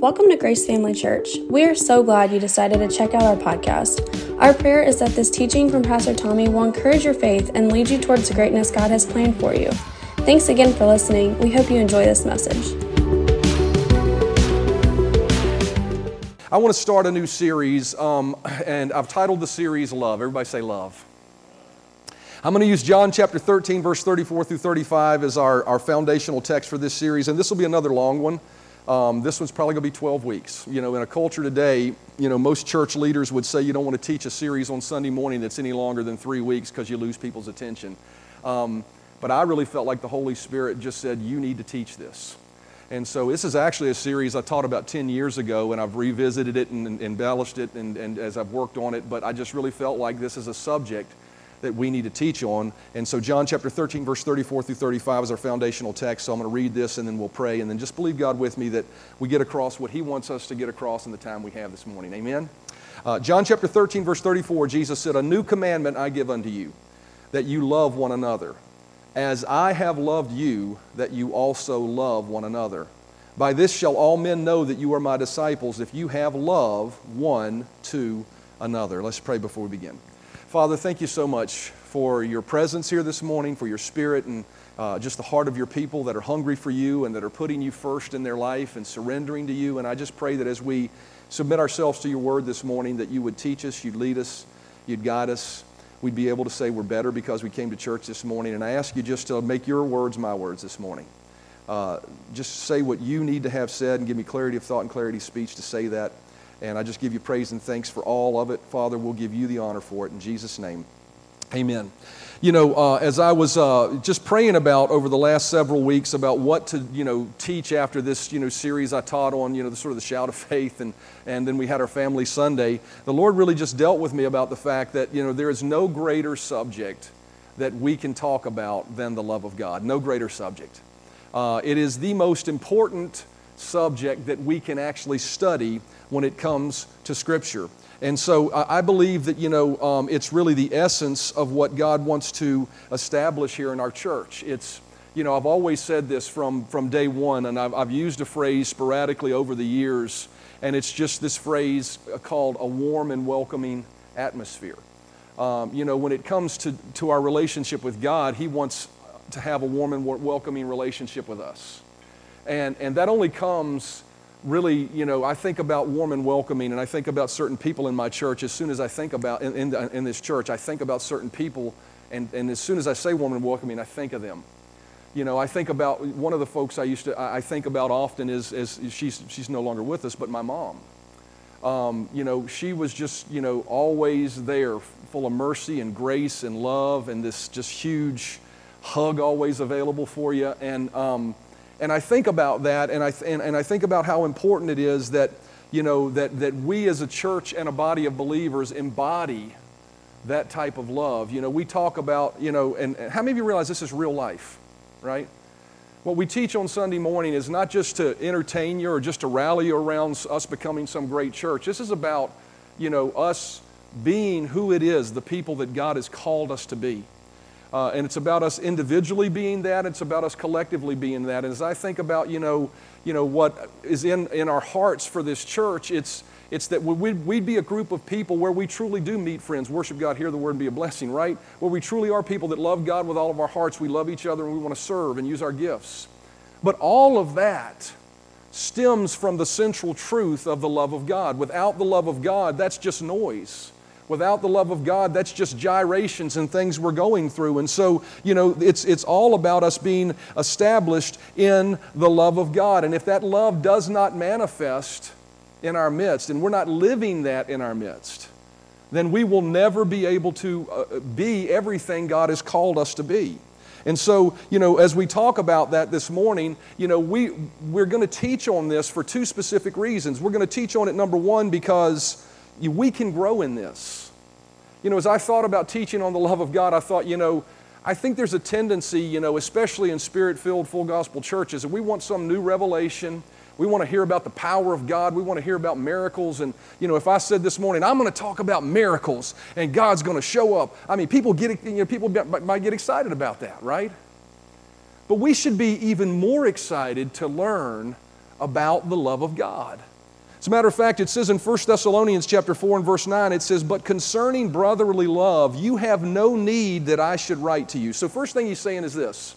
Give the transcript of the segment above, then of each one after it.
Welcome to Grace Family Church. We are so glad you decided to check out our podcast. Our prayer is that this teaching from Pastor Tommy will encourage your faith and lead you towards the greatness God has planned for you. Thanks again for listening. We hope you enjoy this message. I want to start a new series, um, and I've titled the series Love. Everybody say Love. I'm going to use John chapter 13, verse 34 through 35 as our, our foundational text for this series, and this will be another long one. Um, this one's probably going to be 12 weeks. You know, in a culture today, you know, most church leaders would say you don't want to teach a series on Sunday morning that's any longer than three weeks because you lose people's attention. Um, but I really felt like the Holy Spirit just said, you need to teach this. And so this is actually a series I taught about 10 years ago, and I've revisited it and, and embellished it and, and as I've worked on it. But I just really felt like this is a subject that we need to teach on. And so, John chapter 13, verse 34 through 35 is our foundational text. So, I'm going to read this and then we'll pray. And then just believe God with me that we get across what He wants us to get across in the time we have this morning. Amen. Uh, John chapter 13, verse 34, Jesus said, A new commandment I give unto you, that you love one another. As I have loved you, that you also love one another. By this shall all men know that you are my disciples, if you have love one to another. Let's pray before we begin. Father, thank you so much for your presence here this morning, for your spirit, and uh, just the heart of your people that are hungry for you and that are putting you first in their life and surrendering to you. And I just pray that as we submit ourselves to your word this morning, that you would teach us, you'd lead us, you'd guide us. We'd be able to say we're better because we came to church this morning. And I ask you just to make your words my words this morning. Uh, just say what you need to have said and give me clarity of thought and clarity of speech to say that. And I just give you praise and thanks for all of it. Father, we'll give you the honor for it in Jesus' name. Amen. You know, uh, as I was uh, just praying about over the last several weeks about what to, you know, teach after this, you know, series I taught on, you know, the sort of the shout of faith, and, and then we had our family Sunday, the Lord really just dealt with me about the fact that, you know, there is no greater subject that we can talk about than the love of God. No greater subject. Uh, it is the most important subject that we can actually study when it comes to Scripture. And so I believe that, you know, um, it's really the essence of what God wants to establish here in our church. It's, you know, I've always said this from, from day one, and I've, I've used a phrase sporadically over the years, and it's just this phrase called a warm and welcoming atmosphere. Um, you know, when it comes to, to our relationship with God, He wants to have a warm and welcoming relationship with us. And, and that only comes really, you know, I think about warm and welcoming, and I think about certain people in my church. As soon as I think about, in, in, in, this church, I think about certain people, and, and as soon as I say warm and welcoming, I think of them. You know, I think about one of the folks I used to, I think about often is, is she's, she's no longer with us, but my mom. Um, you know, she was just, you know, always there, full of mercy and grace and love, and this just huge hug always available for you. And, um, and I think about that, and I, th- and, and I think about how important it is that, you know, that, that we as a church and a body of believers embody that type of love. You know, we talk about, you know, and, and how many of you realize this is real life, right? What we teach on Sunday morning is not just to entertain you or just to rally you around us becoming some great church. This is about, you know, us being who it is, the people that God has called us to be. Uh, and it's about us individually being that. It's about us collectively being that. And as I think about, you know, you know what is in, in our hearts for this church, it's, it's that we'd, we'd be a group of people where we truly do meet friends, worship God, hear the word, and be a blessing, right? Where we truly are people that love God with all of our hearts. We love each other and we want to serve and use our gifts. But all of that stems from the central truth of the love of God. Without the love of God, that's just noise. Without the love of God, that's just gyrations and things we're going through. And so, you know, it's, it's all about us being established in the love of God. And if that love does not manifest in our midst, and we're not living that in our midst, then we will never be able to uh, be everything God has called us to be. And so, you know, as we talk about that this morning, you know, we, we're going to teach on this for two specific reasons. We're going to teach on it, number one, because we can grow in this. You know, as I thought about teaching on the love of God, I thought, you know, I think there's a tendency, you know, especially in spirit filled, full gospel churches, that we want some new revelation. We want to hear about the power of God. We want to hear about miracles. And, you know, if I said this morning, I'm going to talk about miracles and God's going to show up, I mean, people, get, you know, people might get excited about that, right? But we should be even more excited to learn about the love of God. As a matter of fact, it says in 1 Thessalonians chapter 4 and verse 9, it says, But concerning brotherly love, you have no need that I should write to you. So, first thing he's saying is this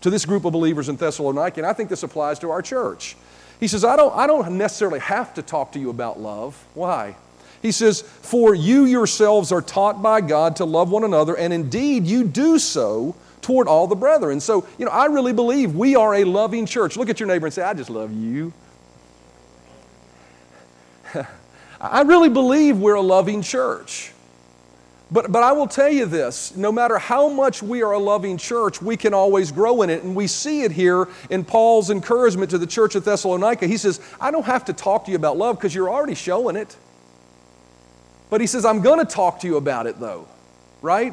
to this group of believers in Thessalonica, and I think this applies to our church. He says, I don't, I don't necessarily have to talk to you about love. Why? He says, For you yourselves are taught by God to love one another, and indeed you do so toward all the brethren. So, you know, I really believe we are a loving church. Look at your neighbor and say, I just love you. I really believe we're a loving church. But, but I will tell you this no matter how much we are a loving church, we can always grow in it. And we see it here in Paul's encouragement to the church of Thessalonica. He says, I don't have to talk to you about love because you're already showing it. But he says, I'm going to talk to you about it though, right?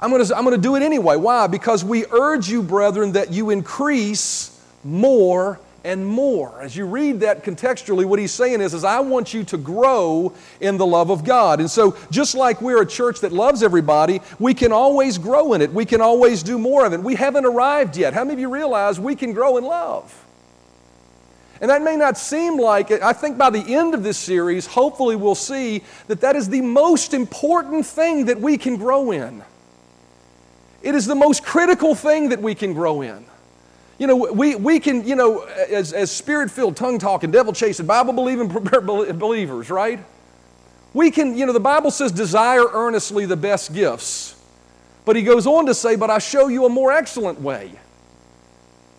I'm going to, I'm going to do it anyway. Why? Because we urge you, brethren, that you increase more and more. As you read that contextually, what he's saying is, is I want you to grow in the love of God. And so, just like we're a church that loves everybody, we can always grow in it. We can always do more of it. We haven't arrived yet. How many of you realize we can grow in love? And that may not seem like it. I think by the end of this series, hopefully, we'll see that that is the most important thing that we can grow in. It is the most critical thing that we can grow in. You know, we, we can, you know, as, as spirit filled, tongue talking, devil chasing, Bible believing believers, right? We can, you know, the Bible says, desire earnestly the best gifts. But he goes on to say, but I show you a more excellent way.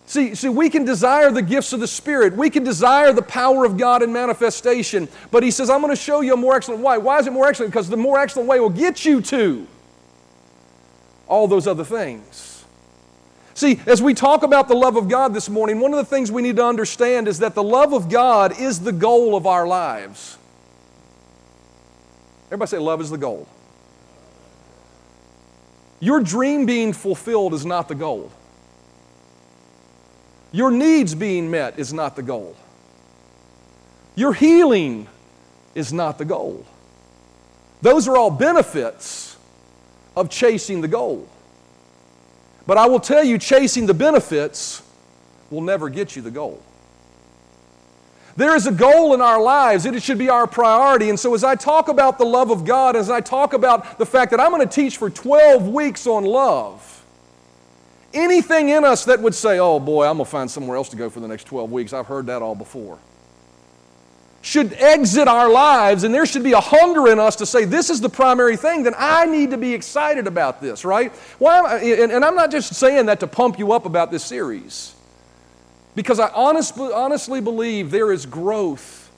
See, see, we can desire the gifts of the Spirit. We can desire the power of God in manifestation. But he says, I'm going to show you a more excellent way. Why is it more excellent? Because the more excellent way will get you to all those other things. See, as we talk about the love of God this morning, one of the things we need to understand is that the love of God is the goal of our lives. Everybody say, love is the goal. Your dream being fulfilled is not the goal. Your needs being met is not the goal. Your healing is not the goal. Those are all benefits of chasing the goal. But I will tell you, chasing the benefits will never get you the goal. There is a goal in our lives, it should be our priority. And so, as I talk about the love of God, as I talk about the fact that I'm going to teach for 12 weeks on love, anything in us that would say, oh boy, I'm going to find somewhere else to go for the next 12 weeks, I've heard that all before should exit our lives and there should be a hunger in us to say this is the primary thing then i need to be excited about this right? Well, and, and i'm not just saying that to pump you up about this series. Because i honestly, honestly believe there is growth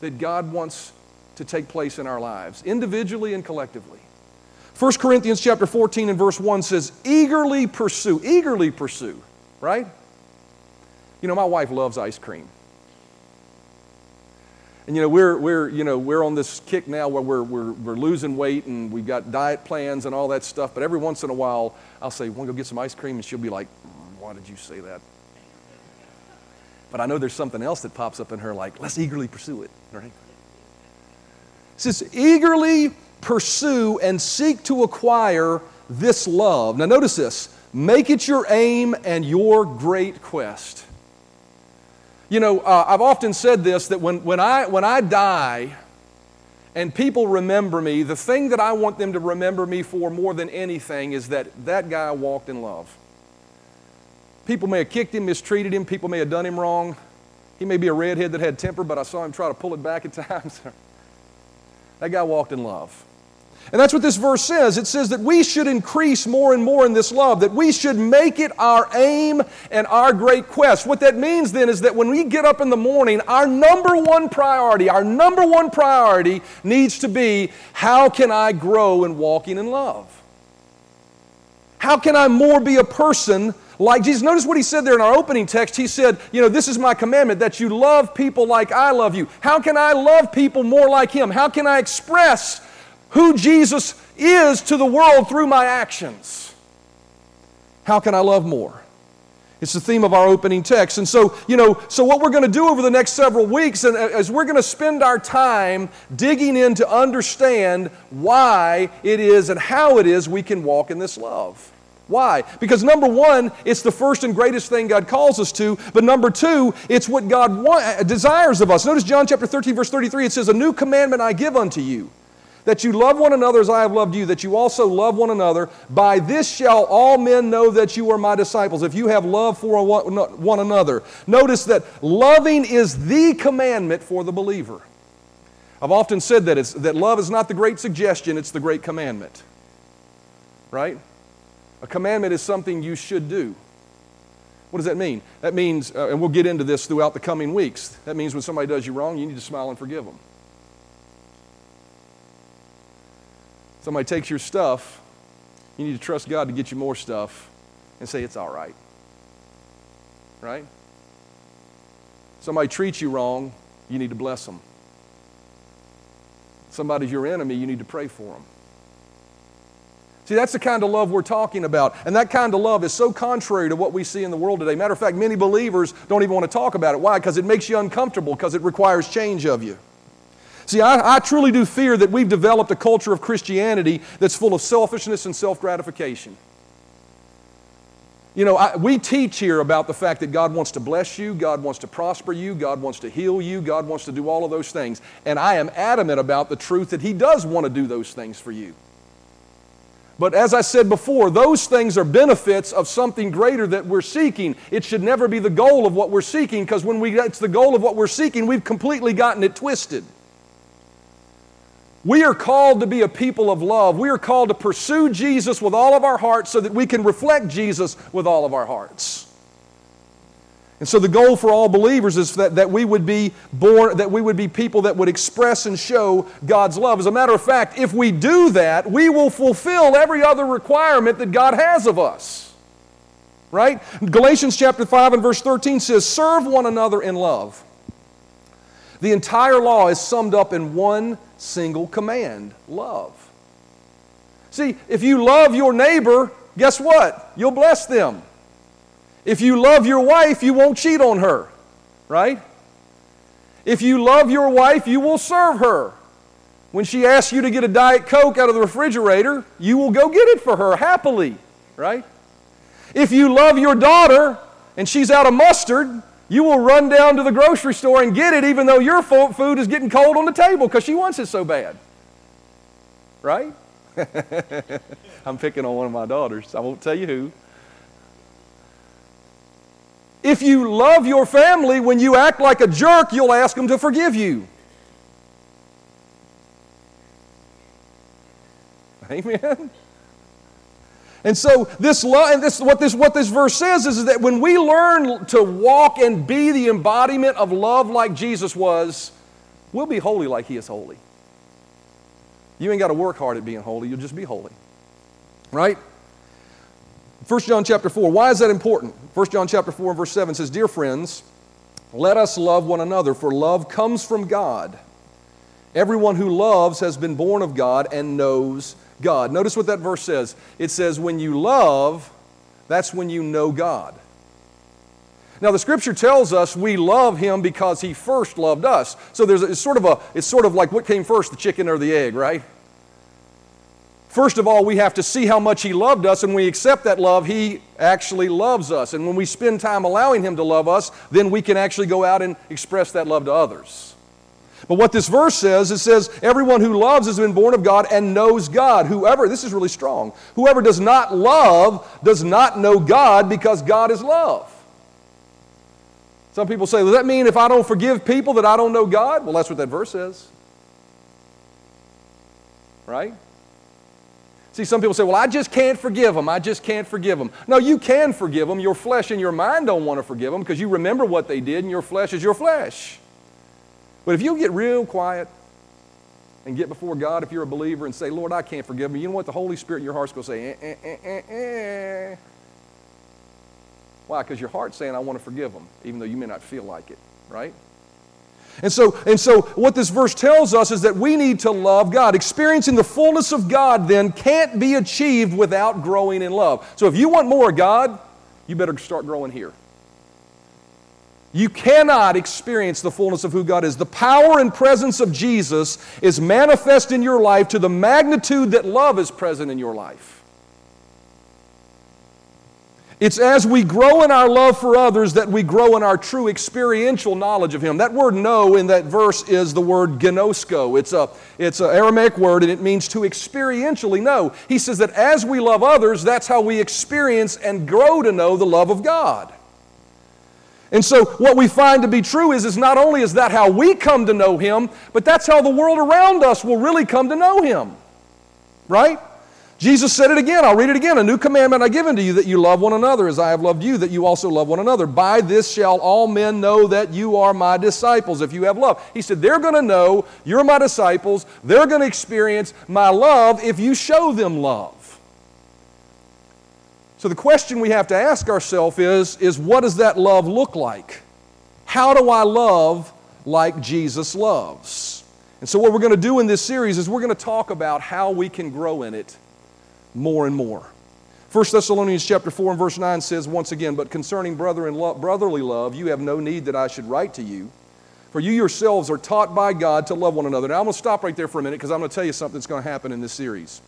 that god wants to take place in our lives individually and collectively. 1 corinthians chapter 14 and verse 1 says eagerly pursue eagerly pursue right? You know my wife loves ice cream and you know, we're, we're, you know, we're on this kick now where we're, we're, we're losing weight and we've got diet plans and all that stuff. But every once in a while, I'll say, want to go get some ice cream? And she'll be like, mm, why did you say that? But I know there's something else that pops up in her like, let's eagerly pursue it, right? It says, eagerly pursue and seek to acquire this love. Now, notice this make it your aim and your great quest. You know, uh, I've often said this that when, when, I, when I die and people remember me, the thing that I want them to remember me for more than anything is that that guy walked in love. People may have kicked him, mistreated him, people may have done him wrong. He may be a redhead that had temper, but I saw him try to pull it back at times. that guy walked in love. And that's what this verse says. It says that we should increase more and more in this love, that we should make it our aim and our great quest. What that means then is that when we get up in the morning, our number one priority, our number one priority needs to be how can I grow in walking in love? How can I more be a person like Jesus? Notice what he said there in our opening text. He said, You know, this is my commandment that you love people like I love you. How can I love people more like him? How can I express who Jesus is to the world through my actions. How can I love more? It's the theme of our opening text. And so, you know, so what we're going to do over the next several weeks and uh, as we're going to spend our time digging in to understand why it is and how it is we can walk in this love. Why? Because number one, it's the first and greatest thing God calls us to, but number two, it's what God want, desires of us. Notice John chapter 13, verse 33, it says, A new commandment I give unto you, that you love one another as I have loved you, that you also love one another. By this shall all men know that you are my disciples, if you have love for one another. Notice that loving is the commandment for the believer. I've often said that, it's, that love is not the great suggestion, it's the great commandment. Right? A commandment is something you should do. What does that mean? That means, uh, and we'll get into this throughout the coming weeks, that means when somebody does you wrong, you need to smile and forgive them. Somebody takes your stuff, you need to trust God to get you more stuff and say, it's all right. Right? Somebody treats you wrong, you need to bless them. Somebody's your enemy, you need to pray for them. See, that's the kind of love we're talking about. And that kind of love is so contrary to what we see in the world today. Matter of fact, many believers don't even want to talk about it. Why? Because it makes you uncomfortable, because it requires change of you. See, I, I, truly do fear that we've developed a culture of Christianity that's full of selfishness and self gratification. You know, I, we teach here about the fact that God wants to bless you, God wants to prosper you, God wants to heal you, God wants to do all of those things. And I am adamant about the truth that He does want to do those things for you. But as I said before, those things are benefits of something greater that we're seeking. It should never be the goal of what we're seeking because when we, it's the goal of what we're seeking, we've completely gotten it twisted. We are called to be a people of love. We are called to pursue Jesus with all of our hearts so that we can reflect Jesus with all of our hearts. And so the goal for all believers is that, that we would be born, that we would be people that would express and show God's love. As a matter of fact, if we do that, we will fulfill every other requirement that God has of us. Right? Galatians chapter 5 and verse 13 says, Serve one another in love. The entire law is summed up in one single command love. See, if you love your neighbor, guess what? You'll bless them. If you love your wife, you won't cheat on her, right? If you love your wife, you will serve her. When she asks you to get a Diet Coke out of the refrigerator, you will go get it for her happily, right? If you love your daughter and she's out of mustard, you will run down to the grocery store and get it even though your food is getting cold on the table because she wants it so bad. Right? I'm picking on one of my daughters. I won't tell you who. If you love your family, when you act like a jerk, you'll ask them to forgive you. Amen. And so this love, and this what this what this verse says is, is that when we learn to walk and be the embodiment of love like Jesus was, we'll be holy like He is holy. You ain't got to work hard at being holy; you'll just be holy, right? 1 John chapter 4. Why is that important? 1 John chapter 4 and verse 7 says, Dear friends, let us love one another, for love comes from God. Everyone who loves has been born of God and knows God. Notice what that verse says. It says, When you love, that's when you know God. Now the scripture tells us we love him because he first loved us. So there's a, it's sort of a it's sort of like what came first, the chicken or the egg, right? First of all, we have to see how much He loved us, and we accept that love, He actually loves us. And when we spend time allowing Him to love us, then we can actually go out and express that love to others. But what this verse says, it says, everyone who loves has been born of God and knows God. Whoever, this is really strong, whoever does not love does not know God because God is love. Some people say, does that mean if I don't forgive people that I don't know God? Well, that's what that verse says. Right? See, some people say, well, I just can't forgive them. I just can't forgive them. No, you can forgive them. Your flesh and your mind don't want to forgive them because you remember what they did and your flesh is your flesh. But if you get real quiet and get before God if you're a believer and say, Lord, I can't forgive them, you know what? The Holy Spirit in your heart's going to say, eh, eh, eh, eh, eh. Why? Because your heart's saying, I want to forgive them, even though you may not feel like it, right? And so, and so, what this verse tells us is that we need to love God. Experiencing the fullness of God then can't be achieved without growing in love. So, if you want more God, you better start growing here. You cannot experience the fullness of who God is. The power and presence of Jesus is manifest in your life to the magnitude that love is present in your life. It's as we grow in our love for others that we grow in our true experiential knowledge of Him. That word know in that verse is the word gnosko. It's a it's an Aramaic word and it means to experientially know. He says that as we love others, that's how we experience and grow to know the love of God. And so what we find to be true is, is not only is that how we come to know Him, but that's how the world around us will really come to know Him. Right? Jesus said it again. I'll read it again. A new commandment I give unto you that you love one another as I have loved you, that you also love one another. By this shall all men know that you are my disciples if you have love. He said, They're going to know you're my disciples. They're going to experience my love if you show them love. So the question we have to ask ourselves is, is what does that love look like? How do I love like Jesus loves? And so what we're going to do in this series is we're going to talk about how we can grow in it more and more. 1 Thessalonians chapter 4 and verse 9 says once again, But concerning brother and lo- brotherly love, you have no need that I should write to you. For you yourselves are taught by God to love one another. Now I'm going to stop right there for a minute because I'm going to tell you something that's going to happen in this series.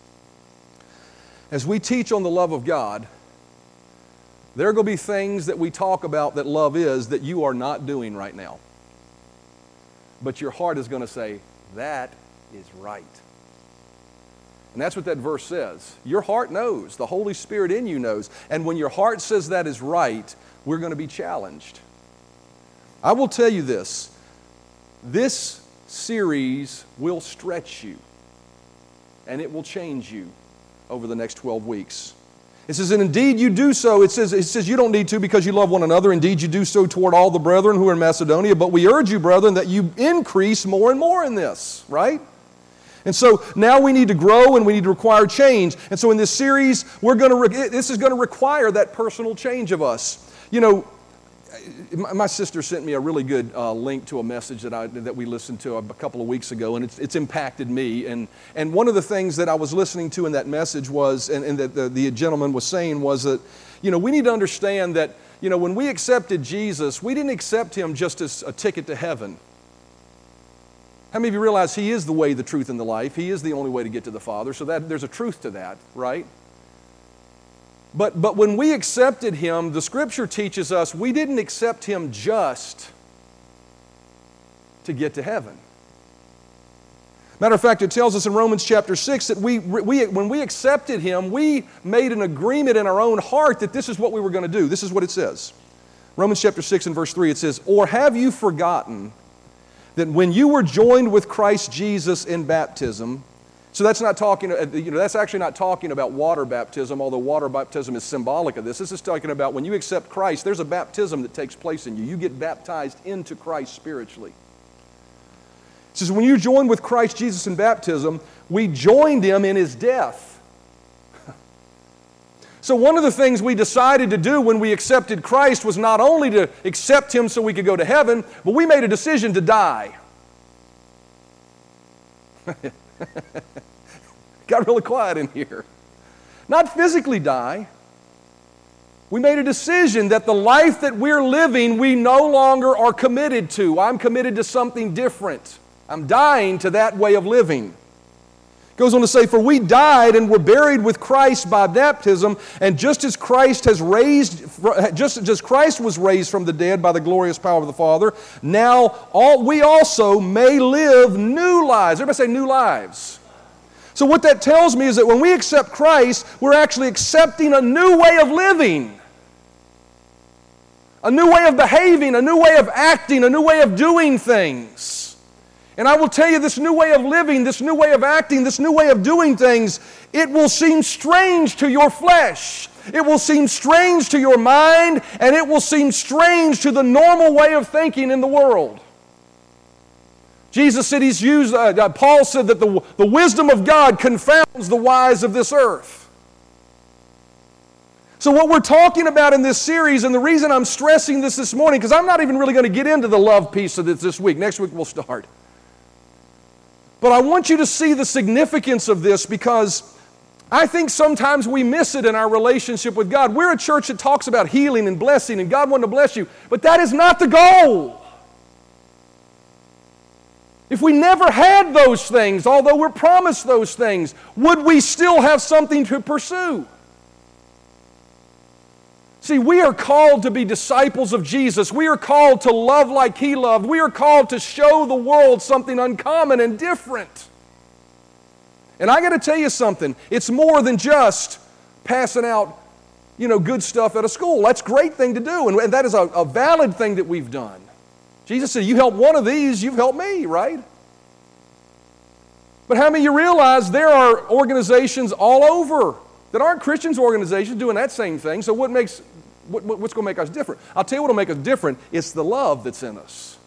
As we teach on the love of God, there are going to be things that we talk about that love is that you are not doing right now. But your heart is going to say, That is right. And that's what that verse says. Your heart knows, the Holy Spirit in you knows. And when your heart says that is right, we're going to be challenged. I will tell you this this series will stretch you, and it will change you over the next 12 weeks. It says, and indeed you do so. It says, it says you don't need to because you love one another. Indeed, you do so toward all the brethren who are in Macedonia. But we urge you, brethren, that you increase more and more in this, right? And so now we need to grow and we need to require change. And so in this series, we're going to re- this is going to require that personal change of us. You know, my sister sent me a really good uh, link to a message that, I, that we listened to a couple of weeks ago, and it's, it's impacted me. And, and one of the things that I was listening to in that message was, and, and that the, the gentleman was saying, was that, you know, we need to understand that, you know, when we accepted Jesus, we didn't accept him just as a ticket to heaven. How many of you realize He is the way, the truth, and the life? He is the only way to get to the Father. So that, there's a truth to that, right? But, but when we accepted Him, the Scripture teaches us we didn't accept Him just to get to heaven. Matter of fact, it tells us in Romans chapter 6 that we, we, when we accepted Him, we made an agreement in our own heart that this is what we were going to do. This is what it says. Romans chapter 6 and verse 3, it says, Or have you forgotten that when you were joined with Christ Jesus in baptism, so that's not talking, uh, you know, that's actually not talking about water baptism, although water baptism is symbolic of this. This is talking about when you accept Christ, there's a baptism that takes place in you. You get baptized into Christ spiritually. It says, when you join with Christ Jesus in baptism, we joined him in his death. So, one of the things we decided to do when we accepted Christ was not only to accept Him so we could go to heaven, but we made a decision to die. Got really quiet in here. Not physically die. We made a decision that the life that we're living, we no longer are committed to. I'm committed to something different. I'm dying to that way of living. Goes on to say, For we died and were buried with Christ by baptism, and just as Christ has raised, just as Christ was raised from the dead by the glorious power of the Father, now all, we also may live new lives. Everybody say new lives. So, what that tells me is that when we accept Christ, we're actually accepting a new way of living, a new way of behaving, a new way of acting, a new way of doing things. And I will tell you, this new way of living, this new way of acting, this new way of doing things, it will seem strange to your flesh. It will seem strange to your mind, and it will seem strange to the normal way of thinking in the world. Jesus said he's used, uh, Paul said that the, the wisdom of God confounds the wise of this earth. So, what we're talking about in this series, and the reason I'm stressing this this morning, because I'm not even really going to get into the love piece of this this week. Next week we'll start. But I want you to see the significance of this because I think sometimes we miss it in our relationship with God. We're a church that talks about healing and blessing and God wanting to bless you, but that is not the goal. If we never had those things, although we're promised those things, would we still have something to pursue? See, we are called to be disciples of Jesus. We are called to love like He loved. We are called to show the world something uncommon and different. And I got to tell you something, it's more than just passing out, you know, good stuff at a school. That's a great thing to do, and that is a, a valid thing that we've done. Jesus said, You help one of these, you've helped me, right? But how many of you realize there are organizations all over that aren't Christians organizations doing that same thing? So what makes what, what's going to make us different? I'll tell you what will make us different. It's the love that's in us.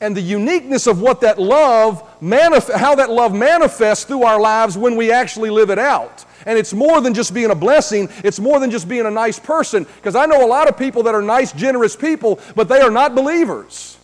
And the uniqueness of what that love, manif- how that love manifests through our lives when we actually live it out. And it's more than just being a blessing, it's more than just being a nice person. Because I know a lot of people that are nice, generous people, but they are not believers.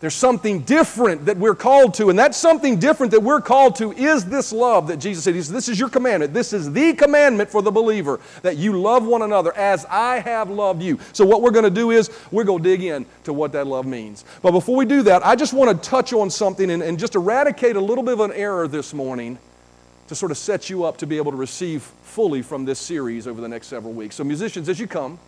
There's something different that we're called to, and that something different that we're called to is this love that Jesus said. He said, This is your commandment. This is the commandment for the believer that you love one another as I have loved you. So, what we're going to do is we're going to dig in to what that love means. But before we do that, I just want to touch on something and, and just eradicate a little bit of an error this morning to sort of set you up to be able to receive fully from this series over the next several weeks. So, musicians, as you come,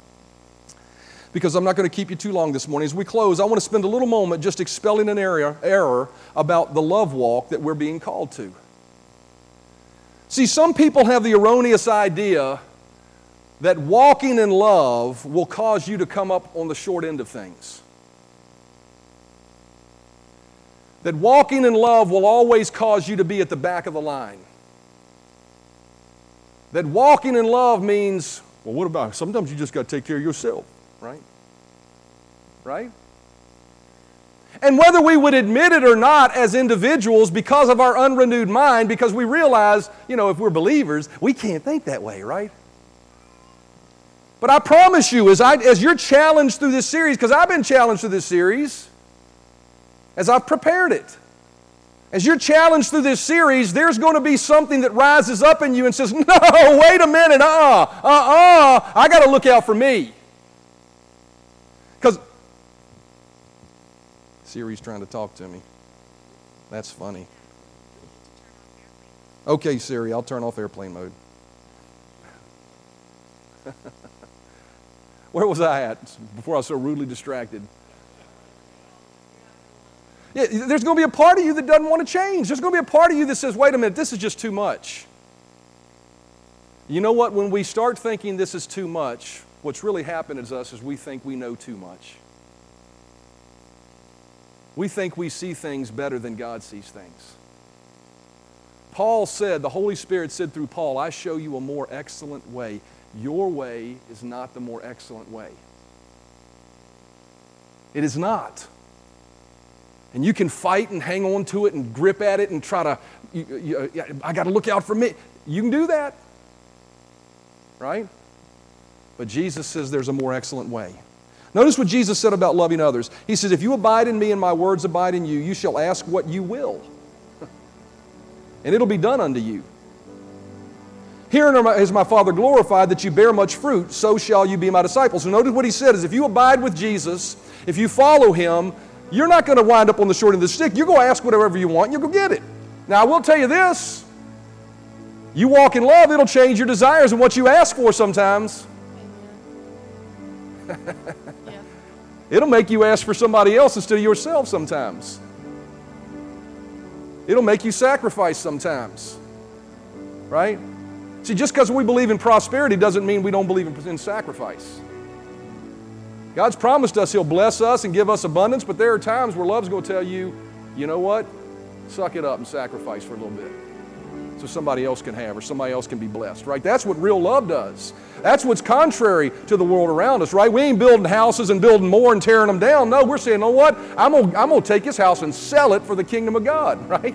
because I'm not going to keep you too long this morning. As we close, I want to spend a little moment just expelling an area, error about the love walk that we're being called to. See, some people have the erroneous idea that walking in love will cause you to come up on the short end of things. That walking in love will always cause you to be at the back of the line. That walking in love means, well, what about sometimes you just got to take care of yourself right? Right? And whether we would admit it or not as individuals because of our unrenewed mind, because we realize, you know, if we're believers, we can't think that way, right? But I promise you, as, I, as you're challenged through this series, because I've been challenged through this series, as I've prepared it, as you're challenged through this series, there's going to be something that rises up in you and says, No, wait a minute, uh uh-uh, uh, uh, I got to look out for me. Because Siri's trying to talk to me. That's funny. Okay, Siri, I'll turn off airplane mode. Where was I at before I was so rudely distracted? Yeah, there's going to be a part of you that doesn't want to change. There's going to be a part of you that says, wait a minute, this is just too much. You know what? When we start thinking this is too much, what's really happened is us is we think we know too much. We think we see things better than God sees things. Paul said, the Holy Spirit said through Paul, I show you a more excellent way. Your way is not the more excellent way. It is not. And you can fight and hang on to it and grip at it and try to, you, you, I got to look out for me. You can do that, right? But Jesus says there's a more excellent way. Notice what Jesus said about loving others. He says, If you abide in me and my words abide in you, you shall ask what you will, and it'll be done unto you. Herein is my Father glorified that you bear much fruit, so shall you be my disciples. So notice what he said is if you abide with Jesus, if you follow him, you're not going to wind up on the short end of the stick. You're going to ask whatever you want, and you'll go get it. Now, I will tell you this you walk in love, it'll change your desires and what you ask for sometimes. It'll make you ask for somebody else instead of yourself sometimes. It'll make you sacrifice sometimes. Right? See, just because we believe in prosperity doesn't mean we don't believe in sacrifice. God's promised us He'll bless us and give us abundance, but there are times where love's going to tell you, you know what? Suck it up and sacrifice for a little bit so somebody else can have or somebody else can be blessed, right? That's what real love does. That's what's contrary to the world around us, right? We ain't building houses and building more and tearing them down. No, we're saying, you know what? I'm going I'm to take this house and sell it for the kingdom of God, right?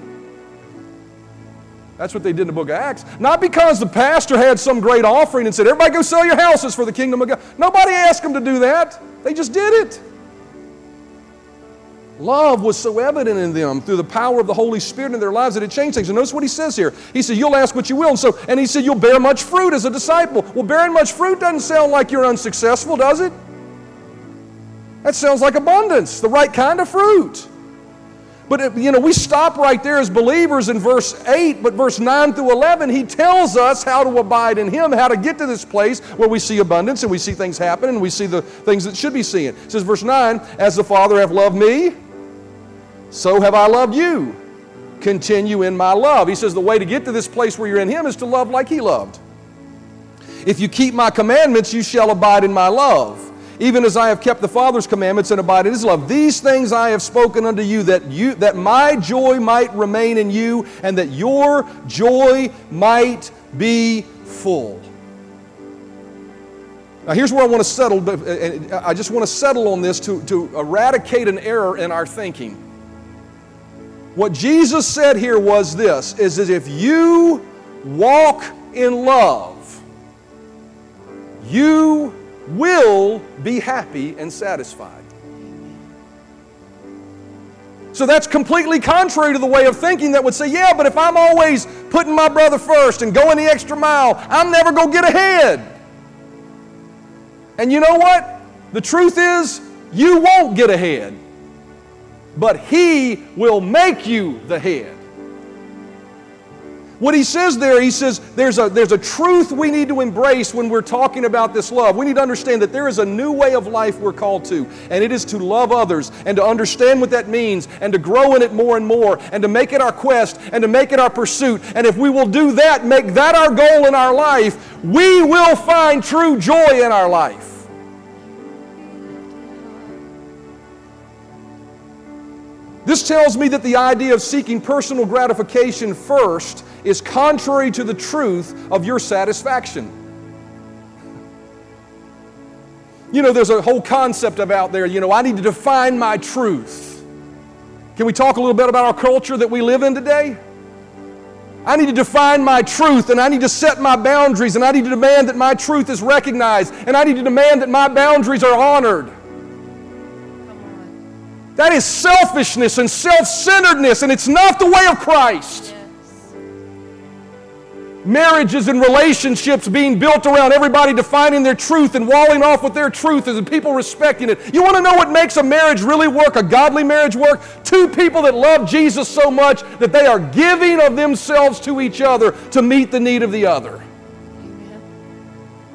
That's what they did in the book of Acts. Not because the pastor had some great offering and said, everybody go sell your houses for the kingdom of God. Nobody asked them to do that. They just did it. Love was so evident in them through the power of the Holy Spirit in their lives that it changed things. And notice what he says here. He said, You'll ask what you will. And so, and he said, You'll bear much fruit as a disciple. Well, bearing much fruit doesn't sound like you're unsuccessful, does it? That sounds like abundance, the right kind of fruit. But, uh, you know, we stop right there as believers in verse 8, but verse 9 through 11, he tells us how to abide in him, how to get to this place where we see abundance and we see things happen and we see the things that should be seen. It says, verse 9, as the Father hath loved me, so have I loved you. Continue in my love. He says the way to get to this place where you're in him is to love like he loved. If you keep my commandments, you shall abide in my love even as I have kept the Father's commandments and abide in his love. These things I have spoken unto you that you that my joy might remain in you and that your joy might be full. Now, here's where I want to settle. Uh, uh, I just want to settle on this to, to eradicate an error in our thinking. What Jesus said here was this is that if you walk in love, you will be happy and satisfied. So that's completely contrary to the way of thinking that would say, yeah, but if I'm always putting my brother first and going the extra mile, I'm never going to get ahead. And you know what? The truth is, you won't get ahead, but He will make you the head. What he says there, he says there's a, there's a truth we need to embrace when we're talking about this love. We need to understand that there is a new way of life we're called to, and it is to love others and to understand what that means and to grow in it more and more and to make it our quest and to make it our pursuit. And if we will do that, make that our goal in our life, we will find true joy in our life. This tells me that the idea of seeking personal gratification first is contrary to the truth of your satisfaction. You know, there's a whole concept of out there, you know, I need to define my truth. Can we talk a little bit about our culture that we live in today? I need to define my truth and I need to set my boundaries and I need to demand that my truth is recognized and I need to demand that my boundaries are honored. That is selfishness and self centeredness, and it's not the way of Christ marriages and relationships being built around everybody defining their truth and walling off with their truth and people respecting it. You want to know what makes a marriage really work, a godly marriage work? Two people that love Jesus so much that they are giving of themselves to each other to meet the need of the other.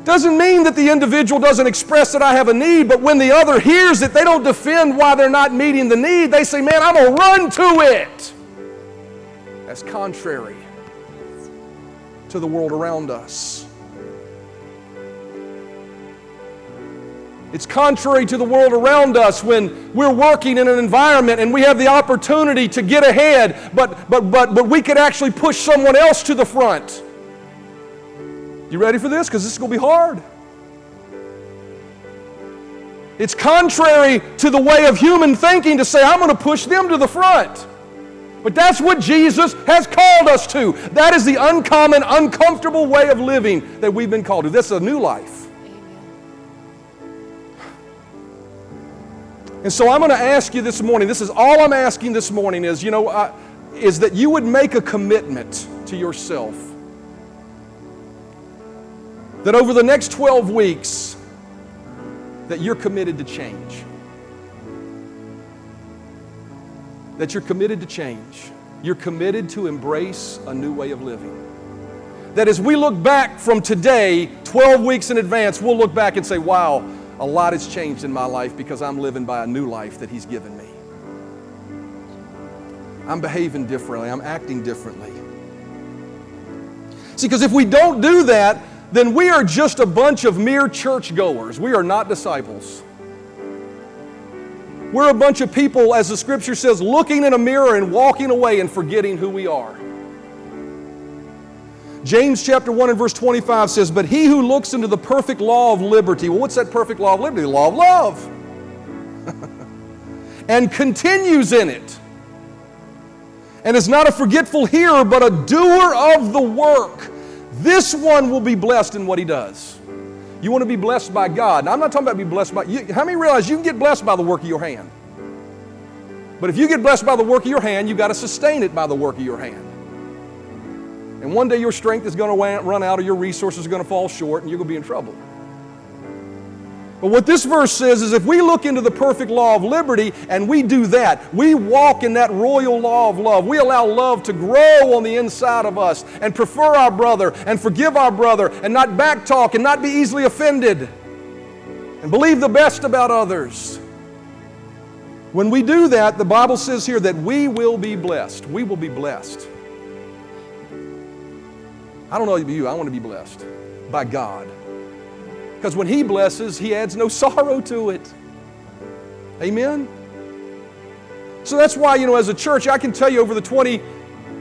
Doesn't mean that the individual doesn't express that I have a need, but when the other hears it, they don't defend why they're not meeting the need. They say, Man, I'm going to run to it. That's contrary to the world around us. It's contrary to the world around us when we're working in an environment and we have the opportunity to get ahead, but, but, but, but we could actually push someone else to the front. You ready for this? Because this is going to be hard. It's contrary to the way of human thinking to say, I'm going to push them to the front. But that's what Jesus has called us to. That is the uncommon, uncomfortable way of living that we've been called to. This is a new life. And so I'm going to ask you this morning, this is all I'm asking this morning is, you know, uh, is that you would make a commitment to yourself. That over the next 12 weeks, that you're committed to change. that you're committed to change. You're committed to embrace a new way of living. That as we look back from today, 12 weeks in advance, we'll look back and say, wow, a lot has changed in my life because I'm living by a new life that He's given me. I'm behaving differently, I'm acting differently. See, because if we don't do that, then we are just a bunch of mere churchgoers. We are not disciples. We're a bunch of people, as the scripture says, looking in a mirror and walking away and forgetting who we are. James chapter 1 and verse 25 says, But he who looks into the perfect law of liberty, well, what's that perfect law of liberty? The law of love. and continues in it, and is not a forgetful hearer, but a doer of the work, this one will be blessed in what he does. You want to be blessed by God. Now, I'm not talking about be blessed by you. How many realize you can get blessed by the work of your hand? But if you get blessed by the work of your hand, you've got to sustain it by the work of your hand. And one day your strength is going to run out or your resources are going to fall short and you're going to be in trouble. But what this verse says is if we look into the perfect law of liberty and we do that, we walk in that royal law of love. We allow love to grow on the inside of us and prefer our brother and forgive our brother and not backtalk and not be easily offended and believe the best about others. When we do that, the Bible says here that we will be blessed. We will be blessed. I don't know about you, I want to be blessed by God. Because when He blesses, He adds no sorrow to it. Amen? So that's why, you know, as a church, I can tell you over the 20,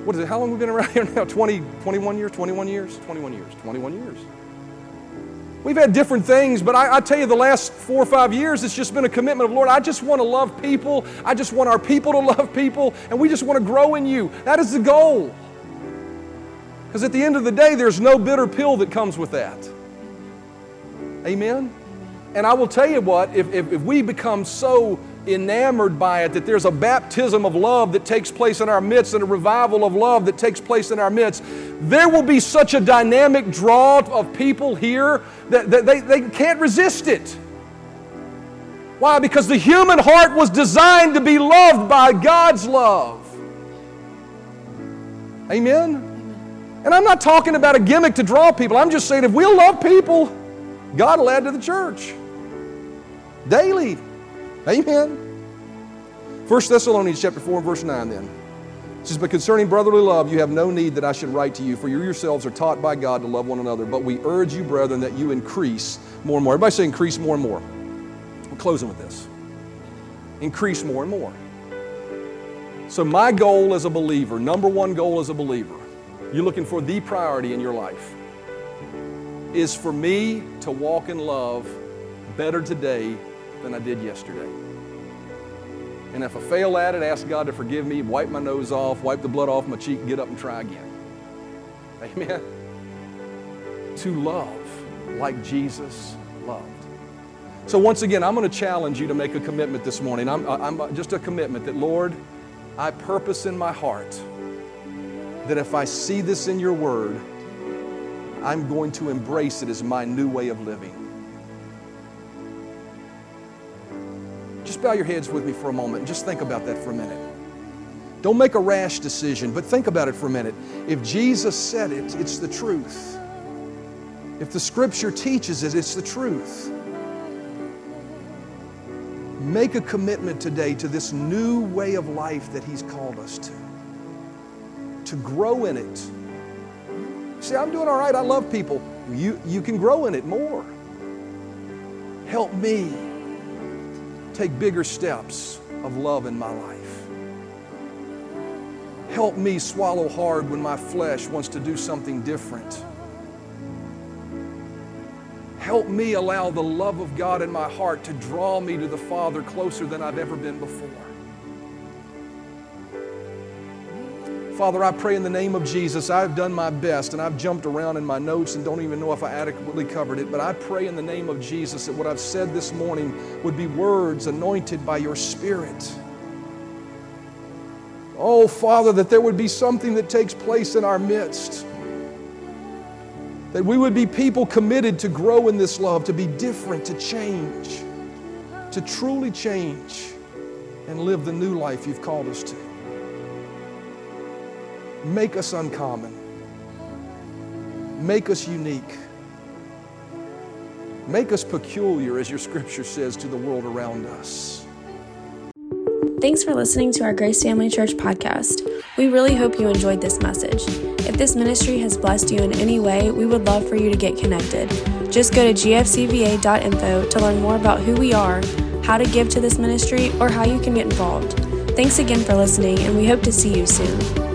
what is it, how long have we been around here now? 20, 21 years? 21 years? 21 years. 21 years. We've had different things, but I, I, tell you, the last four or five years, it's just been a commitment of, Lord, I just want to love people. I just want our people to love people, and we just want to grow in you. That is the goal. Because at the end of the day, there's no bitter pill that comes with that. Amen? And I will tell you what, if, if, if, we become so enamored by it that there's a baptism of love that takes place in our midst and a revival of love that takes place in our midst, there will be such a dynamic draw of people here that, that they, they can't resist it. Why? Because the human heart was designed to be loved by God's love. Amen? And I'm not talking about a gimmick to draw people. I'm just saying if we'll love people, God will add to the church daily. Amen. 1 Thessalonians chapter 4 verse 9 then. It says, But concerning brotherly love, you have no need that I should write to you, for you yourselves are taught by God to love one another. But we urge you, brethren, that you increase more and more. Everybody say increase more and more. I'm closing with this. Increase more and more. So, my goal as a believer, number one goal as a believer, you're looking for the priority in your life is for me to walk in love better today than I did yesterday. And if I fail at it, ask God to forgive me, wipe my nose off, wipe the blood off my cheek, get up and try again. Amen. To love like Jesus loved. So, once again, I'm going to challenge you to make a commitment this morning. I'm, I'm uh, just a commitment that, Lord, I purpose in my heart that if I see this in your word, I'm going to embrace it as my new way of living. Just bow your heads with me for a moment and just think about that for a minute. Don't make a rash decision, but think about it for a minute. If Jesus said it, it's the truth. If the scripture teaches it, it's the truth. Make a commitment today to this new way of life that He's called us to, to grow in it See, I'm doing all right. I love people. You, you can grow in it more. Help me take bigger steps of love in my life. Help me swallow hard when my flesh wants to do something different. Help me allow the love of God in my heart to draw me to the Father closer than I've ever been before. Father, I pray in the name of Jesus, I've done my best and I've jumped around in my notes and don't even know if I adequately covered it, but I pray in the name of Jesus that what I've said this morning would be words anointed by your Spirit. Oh, Father, that there would be something that takes place in our midst. That we would be people committed to grow in this love, to be different, to change, to truly change and live the new life you've called us to. Make us uncommon. Make us unique. Make us peculiar, as your scripture says, to the world around us. Thanks for listening to our Grace Family Church podcast. We really hope you enjoyed this message. If this ministry has blessed you in any way, we would love for you to get connected. Just go to gfcva.info to learn more about who we are, how to give to this ministry, or how you can get involved. Thanks again for listening, and we hope to see you soon.